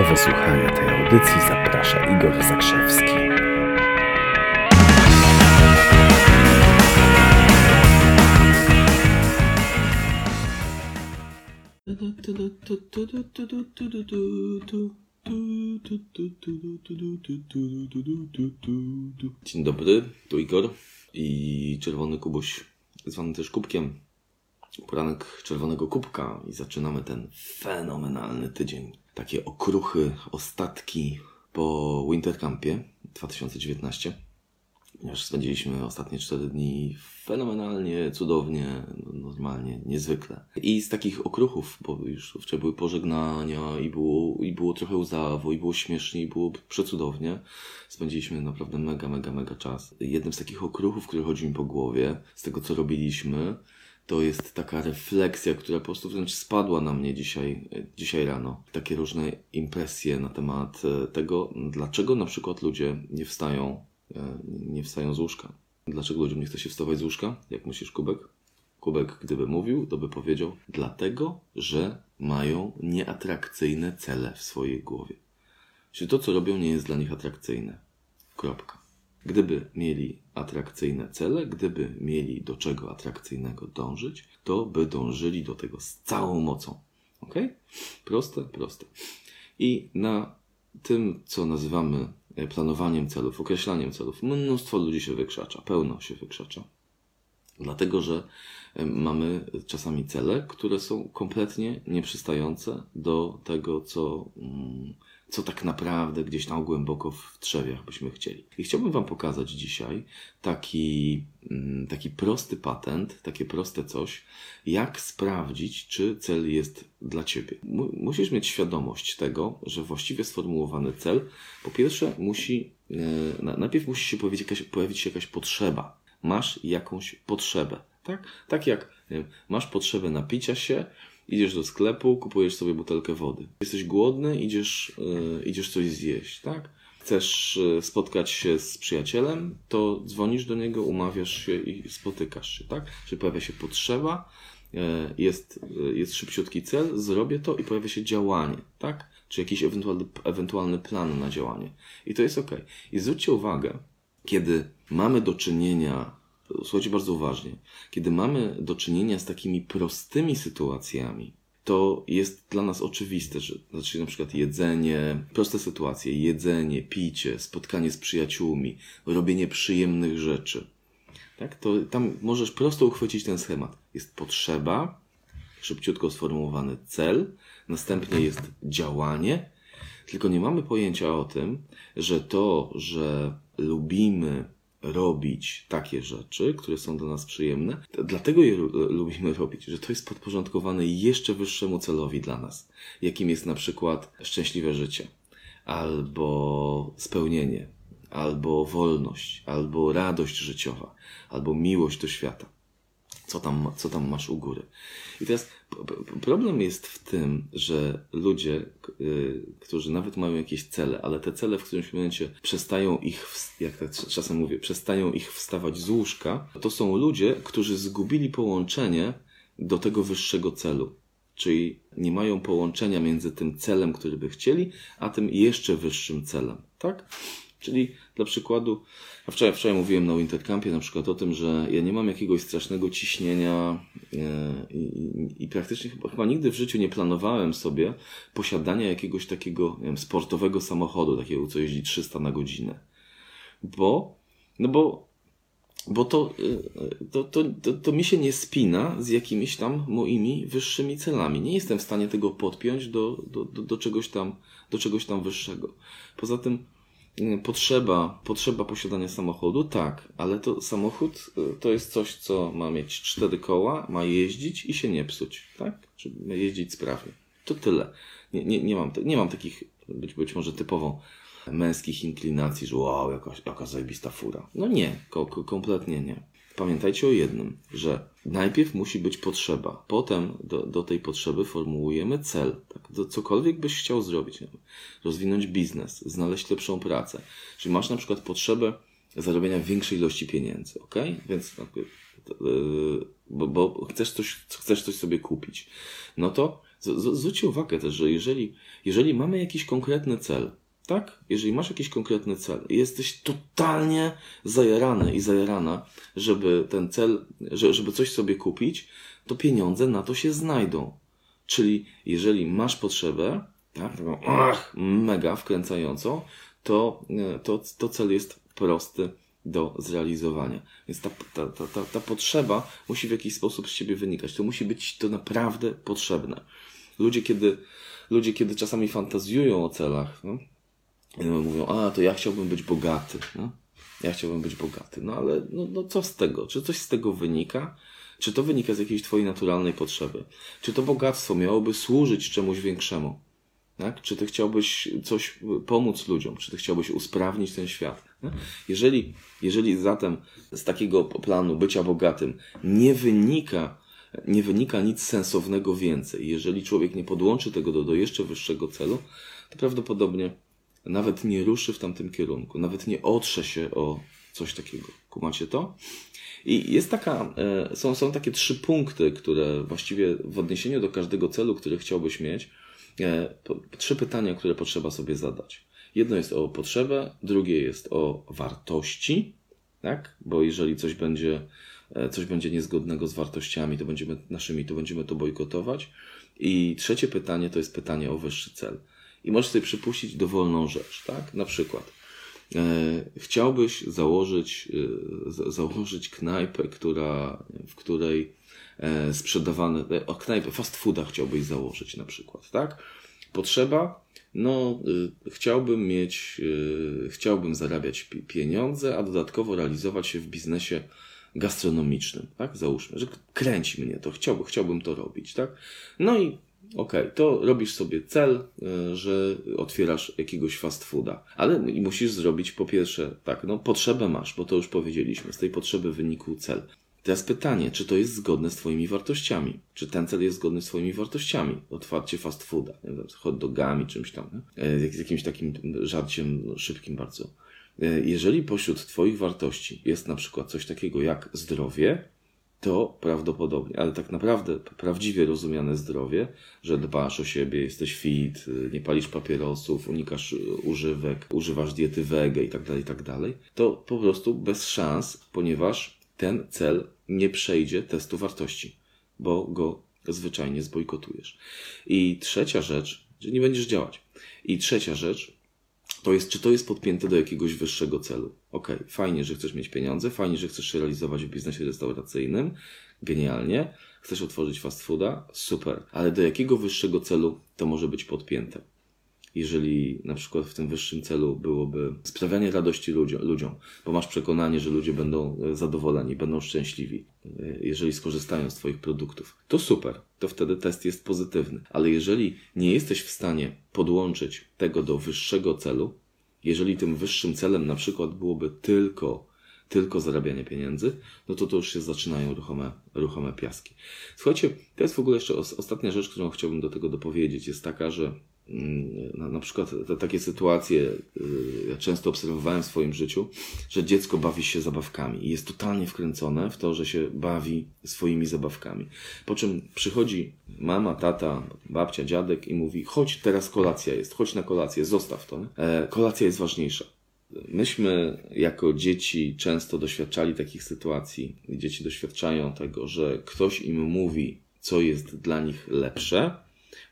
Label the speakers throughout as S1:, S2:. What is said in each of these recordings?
S1: Do wysłuchania tej audycji zaprasza Igor Zakrzewski.
S2: Dzień dobry, tu Igor i Czerwony Kubuś, zwany też Kubkiem. Poranek Czerwonego Kubka i zaczynamy ten fenomenalny tydzień. Takie okruchy, ostatki po Wintercampie 2019. Ponieważ spędziliśmy ostatnie 4 dni fenomenalnie, cudownie, normalnie, niezwykle. I z takich okruchów, bo już wczoraj były pożegnania i było, i było trochę łzawo, i było śmiesznie, i było przecudownie. Spędziliśmy naprawdę mega, mega, mega czas. Jednym z takich okruchów, które chodzi mi po głowie, z tego co robiliśmy, to jest taka refleksja, która po prostu wręcz spadła na mnie dzisiaj, dzisiaj rano. Takie różne impresje na temat e, tego, dlaczego na przykład ludzie nie wstają, e, nie wstają z łóżka. Dlaczego ludziom nie chce się wstawać z łóżka? Jak myślisz, Kubek? Kubek, gdyby mówił, to by powiedział, dlatego, że mają nieatrakcyjne cele w swojej głowie. Czyli to, co robią, nie jest dla nich atrakcyjne. Kropka. Gdyby mieli atrakcyjne cele, gdyby mieli do czego atrakcyjnego dążyć, to by dążyli do tego z całą mocą. Ok? Proste, proste. I na tym, co nazywamy planowaniem celów, określaniem celów, mnóstwo ludzi się wykrzacza, pełno się wykrzacza. Dlatego, że mamy czasami cele, które są kompletnie nieprzystające do tego, co. Co tak naprawdę gdzieś tam głęboko w trzewiach byśmy chcieli. I chciałbym Wam pokazać dzisiaj taki, mm, taki prosty patent, takie proste coś, jak sprawdzić, czy cel jest dla Ciebie. Musisz mieć świadomość tego, że właściwie sformułowany cel, po pierwsze, musi, e, najpierw musi się pojawić jakaś, pojawić się jakaś potrzeba. Masz jakąś potrzebę. Tak, tak jak wiem, masz potrzebę napicia się, Idziesz do sklepu, kupujesz sobie butelkę wody. Jesteś głodny, idziesz, yy, idziesz coś zjeść, tak? Chcesz yy, spotkać się z przyjacielem, to dzwonisz do niego, umawiasz się i spotykasz się, tak? Czyli pojawia się potrzeba, yy, jest, jest szybciutki cel, zrobię to i pojawia się działanie, tak? Czy jakiś ewentualny, ewentualny plan na działanie. I to jest ok. I zwróćcie uwagę, kiedy mamy do czynienia słuchajcie bardzo uważnie, kiedy mamy do czynienia z takimi prostymi sytuacjami, to jest dla nas oczywiste, że znaczy na przykład jedzenie, proste sytuacje, jedzenie, picie, spotkanie z przyjaciółmi, robienie przyjemnych rzeczy. Tak? To tam możesz prosto uchwycić ten schemat. Jest potrzeba, szybciutko sformułowany cel, następnie jest działanie, tylko nie mamy pojęcia o tym, że to, że lubimy robić takie rzeczy, które są dla nas przyjemne. Dlatego je lubimy robić, że to jest podporządkowane jeszcze wyższemu celowi dla nas, jakim jest na przykład szczęśliwe życie, albo spełnienie, albo wolność, albo radość życiowa, albo miłość do świata. Co tam, co tam masz u góry? I teraz problem jest w tym, że ludzie, y, którzy nawet mają jakieś cele, ale te cele w którymś momencie przestają ich, jak tak czasem mówię, przestają ich wstawać z łóżka, to są ludzie, którzy zgubili połączenie do tego wyższego celu. Czyli nie mają połączenia między tym celem, który by chcieli, a tym jeszcze wyższym celem. Tak? Czyli dla przykładu, a wczoraj, wczoraj mówiłem na Wintercampie na przykład o tym, że ja nie mam jakiegoś strasznego ciśnienia e, i, i praktycznie chyba, chyba, nigdy w życiu nie planowałem sobie posiadania jakiegoś takiego wiem, sportowego samochodu, takiego, co jeździ 300 na godzinę. Bo, no bo, bo to, e, to, to, to, to mi się nie spina z jakimiś tam moimi wyższymi celami. Nie jestem w stanie tego podpiąć do, do, do, do czegoś tam, do czegoś tam wyższego. Poza tym, Potrzeba, potrzeba posiadania samochodu, tak, ale to samochód y, to jest coś, co ma mieć cztery koła, ma jeździć i się nie psuć, tak? Czy jeździć sprawnie. To tyle. Nie, nie, nie, mam, nie mam takich być, być może typowo męskich inklinacji, że wow, jaka, jaka zajebista fura. No nie, ko, kompletnie nie. Pamiętajcie o jednym, że najpierw musi być potrzeba, potem do, do tej potrzeby formułujemy cel. Tak? To cokolwiek byś chciał zrobić, rozwinąć biznes, znaleźć lepszą pracę. Czyli masz na przykład potrzebę zarobienia większej ilości pieniędzy, ok? Więc yy, bo, bo chcesz, coś, chcesz coś sobie kupić, no to z, z, zwróćcie uwagę też, że jeżeli, jeżeli mamy jakiś konkretny cel, tak? Jeżeli masz jakiś konkretny cel i jesteś totalnie zajarany i zajarana, żeby ten cel, żeby coś sobie kupić, to pieniądze na to się znajdą. Czyli jeżeli masz potrzebę, tak, ach, mega wkręcającą, to, e, to, to cel jest prosty do zrealizowania. Więc ta, ta, ta, ta, ta potrzeba musi w jakiś sposób z ciebie wynikać. To musi być to naprawdę potrzebne. Ludzie, kiedy, ludzie, kiedy czasami fantazjują o celach, no, mówią, a to ja chciałbym być bogaty. No? Ja chciałbym być bogaty. No ale no, no co z tego? Czy coś z tego wynika? Czy to wynika z jakiejś twojej naturalnej potrzeby? Czy to bogactwo miałoby służyć czemuś większemu? Tak? Czy ty chciałbyś coś pomóc ludziom? Czy ty chciałbyś usprawnić ten świat? Jeżeli, jeżeli zatem z takiego planu bycia bogatym nie wynika, nie wynika nic sensownego więcej, jeżeli człowiek nie podłączy tego do, do jeszcze wyższego celu, to prawdopodobnie nawet nie ruszy w tamtym kierunku, nawet nie otrze się o coś takiego. Kumacie to? I jest taka, e, są, są takie trzy punkty, które właściwie w odniesieniu do każdego celu, który chciałbyś mieć, e, trzy pytania, które potrzeba sobie zadać. Jedno jest o potrzebę, drugie jest o wartości, tak? Bo jeżeli coś będzie, e, coś będzie niezgodnego z wartościami, to będziemy naszymi, to będziemy to bojkotować. I trzecie pytanie to jest pytanie o wyższy cel. I możesz sobie przypuścić dowolną rzecz, tak? Na przykład e, chciałbyś założyć, e, założyć knajpę, która, w której e, sprzedawane, e, o knajpę fast fooda chciałbyś założyć na przykład, tak? Potrzeba, no y, chciałbym mieć, y, chciałbym zarabiać pieniądze, a dodatkowo realizować się w biznesie gastronomicznym, tak? Załóżmy, że kręci mnie to, chciałbym, chciałbym to robić, tak? No i okay, to robisz sobie cel, y, że otwierasz jakiegoś fast fooda, ale musisz zrobić po pierwsze, tak, no potrzebę masz, bo to już powiedzieliśmy, z tej potrzeby wynikł cel. Teraz pytanie, czy to jest zgodne z Twoimi wartościami? Czy ten cel jest zgodny z Twoimi wartościami? Otwarcie fast fooda, nie hot dogami, czymś tam, nie? E, z jakimś takim żarciem szybkim bardzo. E, jeżeli pośród Twoich wartości jest na przykład coś takiego jak zdrowie, to prawdopodobnie, ale tak naprawdę prawdziwie rozumiane zdrowie, że dbasz o siebie, jesteś fit, nie palisz papierosów, unikasz używek, używasz diety wege i tak dalej, tak dalej, to po prostu bez szans, ponieważ ten cel nie przejdzie testu wartości, bo go zwyczajnie zbojkotujesz. I trzecia rzecz, że nie będziesz działać. I trzecia rzecz, to jest, czy to jest podpięte do jakiegoś wyższego celu. Ok, fajnie, że chcesz mieć pieniądze, fajnie, że chcesz się realizować w biznesie restauracyjnym, genialnie. Chcesz otworzyć fast fooda, super. Ale do jakiego wyższego celu to może być podpięte? Jeżeli na przykład w tym wyższym celu byłoby sprawianie radości ludziom, bo masz przekonanie, że ludzie będą e, zadowoleni, będą szczęśliwi, e, jeżeli skorzystają z Twoich produktów, to super, to wtedy test jest pozytywny. Ale jeżeli nie jesteś w stanie podłączyć tego do wyższego celu, jeżeli tym wyższym celem na przykład byłoby tylko tylko zarabianie pieniędzy, no to to już się zaczynają ruchome, ruchome piaski. Słuchajcie, to jest w ogóle jeszcze ostatnia rzecz, którą chciałbym do tego dopowiedzieć, jest taka, że na, na przykład te, takie sytuacje y, ja często obserwowałem w swoim życiu, że dziecko bawi się zabawkami i jest totalnie wkręcone w to, że się bawi swoimi zabawkami. Po czym przychodzi mama, tata, babcia, dziadek i mówi: chodź, teraz kolacja jest, chodź na kolację, zostaw to. E, kolacja jest ważniejsza. Myśmy jako dzieci często doświadczali takich sytuacji. Dzieci doświadczają tego, że ktoś im mówi, co jest dla nich lepsze,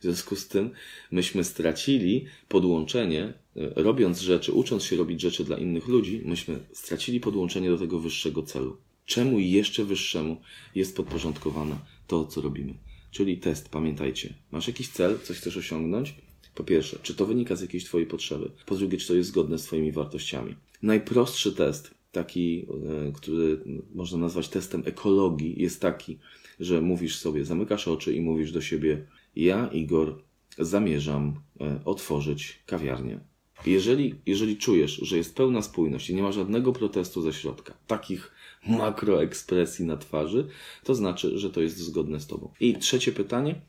S2: w związku z tym myśmy stracili podłączenie, e, robiąc rzeczy, ucząc się robić rzeczy dla innych ludzi, myśmy stracili podłączenie do tego wyższego celu. Czemu jeszcze wyższemu jest podporządkowane to, co robimy? Czyli test, pamiętajcie. Masz jakiś cel, coś chcesz osiągnąć? Po pierwsze, czy to wynika z jakiejś Twojej potrzeby? Po drugie, czy to jest zgodne z Twoimi wartościami? Najprostszy test, taki, e, który można nazwać testem ekologii, jest taki, że mówisz sobie, zamykasz oczy i mówisz do siebie, ja, Igor, zamierzam e, otworzyć kawiarnię. Jeżeli, jeżeli czujesz, że jest pełna spójność i nie ma żadnego protestu ze środka, takich makroekspresji na twarzy, to znaczy, że to jest zgodne z Tobą. I trzecie pytanie,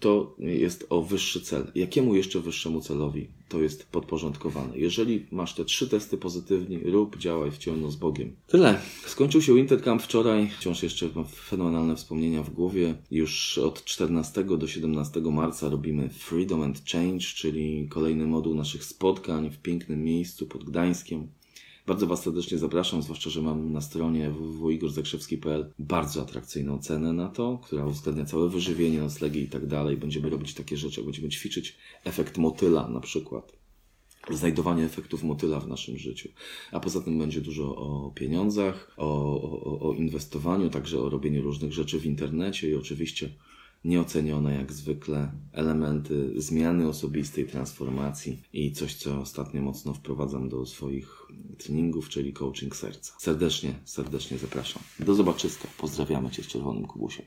S2: to jest o wyższy cel. Jakiemu jeszcze wyższemu celowi to jest podporządkowane? Jeżeli masz te trzy testy pozytywni, rób, działaj w ciemno z Bogiem. Tyle. Skończył się Intercamp wczoraj. Wciąż jeszcze mam fenomenalne wspomnienia w głowie. Już od 14 do 17 marca robimy Freedom and Change, czyli kolejny moduł naszych spotkań w pięknym miejscu pod Gdańskiem. Bardzo Was serdecznie zapraszam, zwłaszcza, że mam na stronie www.igorzakrzewski.pl bardzo atrakcyjną cenę na to, która uwzględnia całe wyżywienie, noclegi i tak dalej. Będziemy robić takie rzeczy, będziemy ćwiczyć efekt motyla na przykład. Znajdowanie efektów motyla w naszym życiu. A poza tym będzie dużo o pieniądzach, o, o, o inwestowaniu, także o robieniu różnych rzeczy w internecie i oczywiście nieocenione jak zwykle elementy zmiany osobistej, transformacji i coś, co ostatnio mocno wprowadzam do swoich treningów, czyli coaching serca. Serdecznie, serdecznie zapraszam. Do zobaczyska. Pozdrawiamy Cię z Czerwonym Kubusiem.